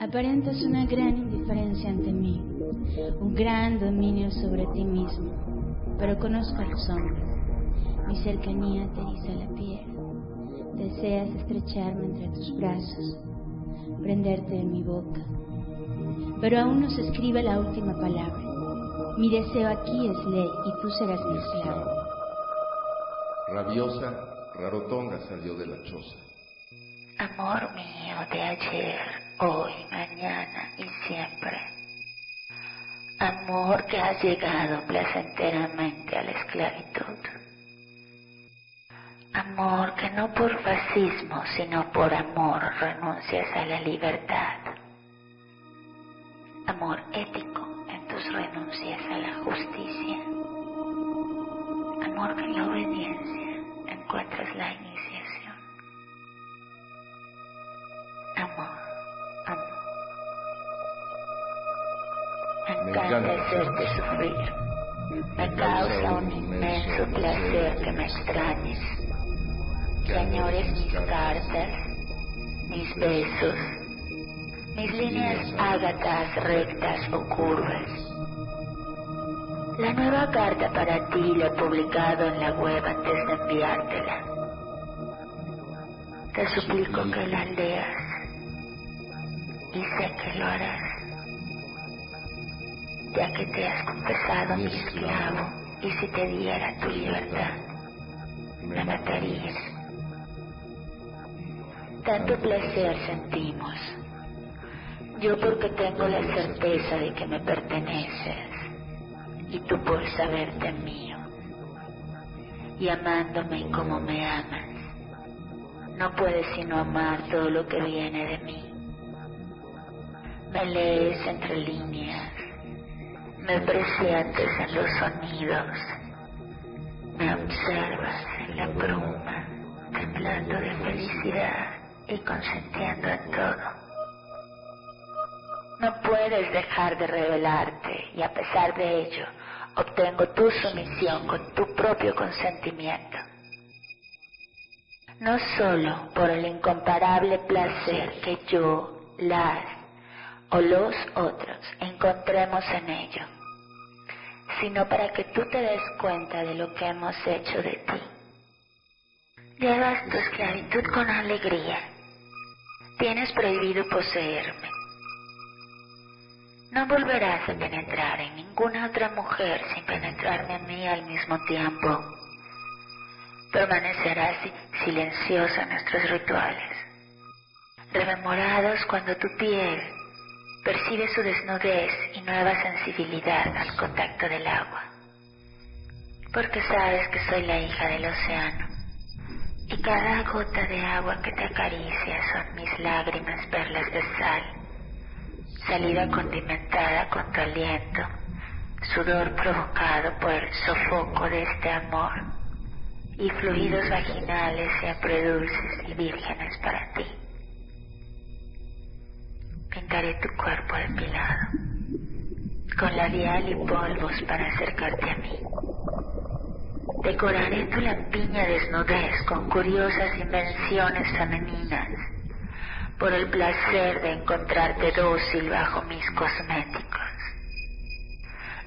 Aparentas una gran indiferencia ante mí, un gran dominio sobre ti mismo, pero conozco a los hombres. Mi cercanía te eriza la piel. Deseas estrecharme entre tus brazos, prenderte en mi boca. Pero aún no se escribe la última palabra. Mi deseo aquí es ley y tú serás mi esclavo. Rabiosa, Rarotonga salió de la choza. Amor mío de ayer, hoy, mañana y siempre. Amor que has llegado placenteramente a la esclavitud. Amor que no por fascismo, sino por amor renuncias a la libertad. Amor ético en tus renuncias a la justicia. Amor que en la obediencia encuentras la Hacerte sufrir. Me causa un inmenso placer que me extrañes, que añores mis cartas, mis besos, mis líneas ágatas rectas o curvas. La nueva carta para ti la he publicado en la web antes de enviártela. Te suplico que la leas. Y sé que lo harás, ya que te has confesado mi esclavo y si te diera tu libertad, me matarías. Tanto placer sentimos, yo porque tengo la certeza de que me perteneces y tú por saberte mío y amándome como me amas. No puedes sino amar todo lo que viene de mí. Me lees entre líneas, me presientes en los sonidos, me observas en la bruma, temblando de felicidad y consentiendo en todo. No puedes dejar de revelarte y a pesar de ello obtengo tu sumisión con tu propio consentimiento. No solo por el incomparable placer que yo, las o los otros encontremos en ello, sino para que tú te des cuenta de lo que hemos hecho de ti. Llevas tu esclavitud con alegría. Tienes prohibido poseerme. No volverás a penetrar en ninguna otra mujer sin penetrarme a mí al mismo tiempo. Permanecerás silencioso en nuestros rituales, rememorados cuando tu piel percibe su desnudez y nueva sensibilidad al contacto del agua. Porque sabes que soy la hija del océano y cada gota de agua que te acaricia son mis lágrimas perlas de sal salida condimentada con tu aliento, sudor provocado por el sofoco de este amor y fluidos vaginales siempre dulces y vírgenes para ti. Pintaré tu cuerpo depilado, con labial y polvos para acercarte a mí. Decoraré tu lampiña desnudez con curiosas invenciones femeninas por el placer de encontrarte dócil bajo mis cosméticos.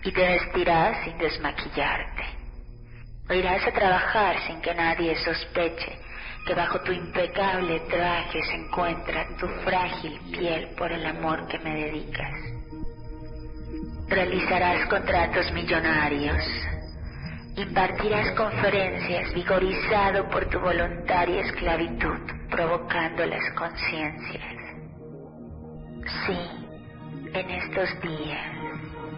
Y te vestirás sin desmaquillarte. O irás a trabajar sin que nadie sospeche que bajo tu impecable traje se encuentra tu frágil piel por el amor que me dedicas. Realizarás contratos millonarios, impartirás conferencias vigorizado por tu voluntaria esclavitud, provocando las conciencias. Sí, en estos días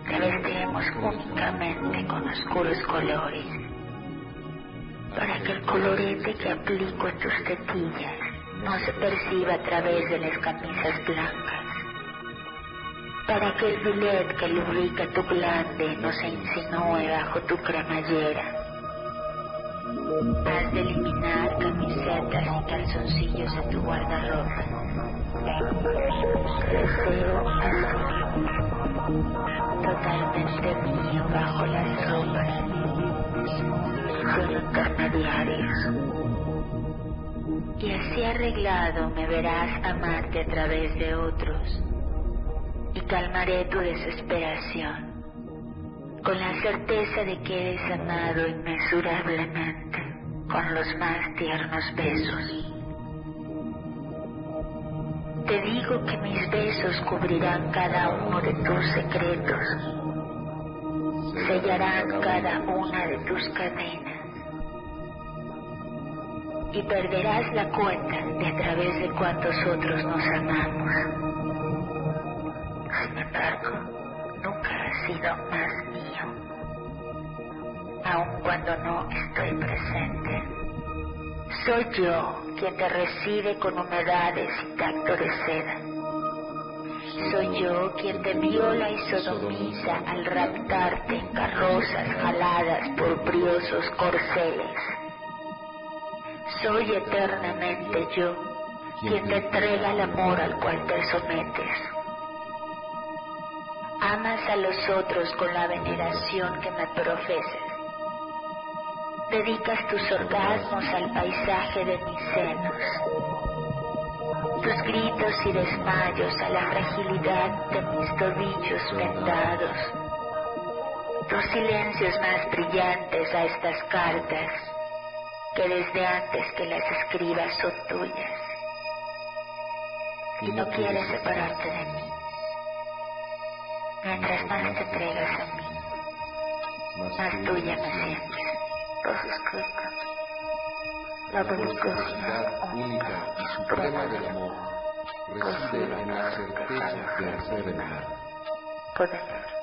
te vestiremos únicamente con oscuros colores, el colorete que aplico en tus tetillas no se perciba a través de las camisas blancas para que el filet que lubrica tu glande no se insinúe bajo tu cremallera. Has de eliminar camisetas y calzoncillos de tu guardarropa. Deseo totalmente mío bajo las ropas, intermediarios. Y así arreglado me verás amarte a través de otros y calmaré tu desesperación con la certeza de que eres amado inmesurablemente con los más tiernos besos. Te digo que mis besos cubrirán cada uno de tus secretos, sellarán cada una de tus cadenas y perderás la cuenta de a través de cuantos otros nos amamos. Sin embargo, nunca has sido más mío, aun cuando no estoy presente. Soy yo quien te recibe con humedades y tacto de seda. Soy yo quien te viola y sodomiza al raptarte en carrozas jaladas por briosos corceles. Soy eternamente yo quien te entrega el amor al cual te sometes. Amas a los otros con la veneración que me profeses dedicas tus orgasmos al paisaje de mis senos, tus gritos y desmayos a la fragilidad de mis tobillos vendados, tus silencios más brillantes a estas cartas que desde antes que las escribas son tuyas. Y no quieres separarte de mí. Mientras más te entregas a mí, más tuya me sientes la velocidad única y suprema del amor reside en la certeza de hacer el mal. Poder.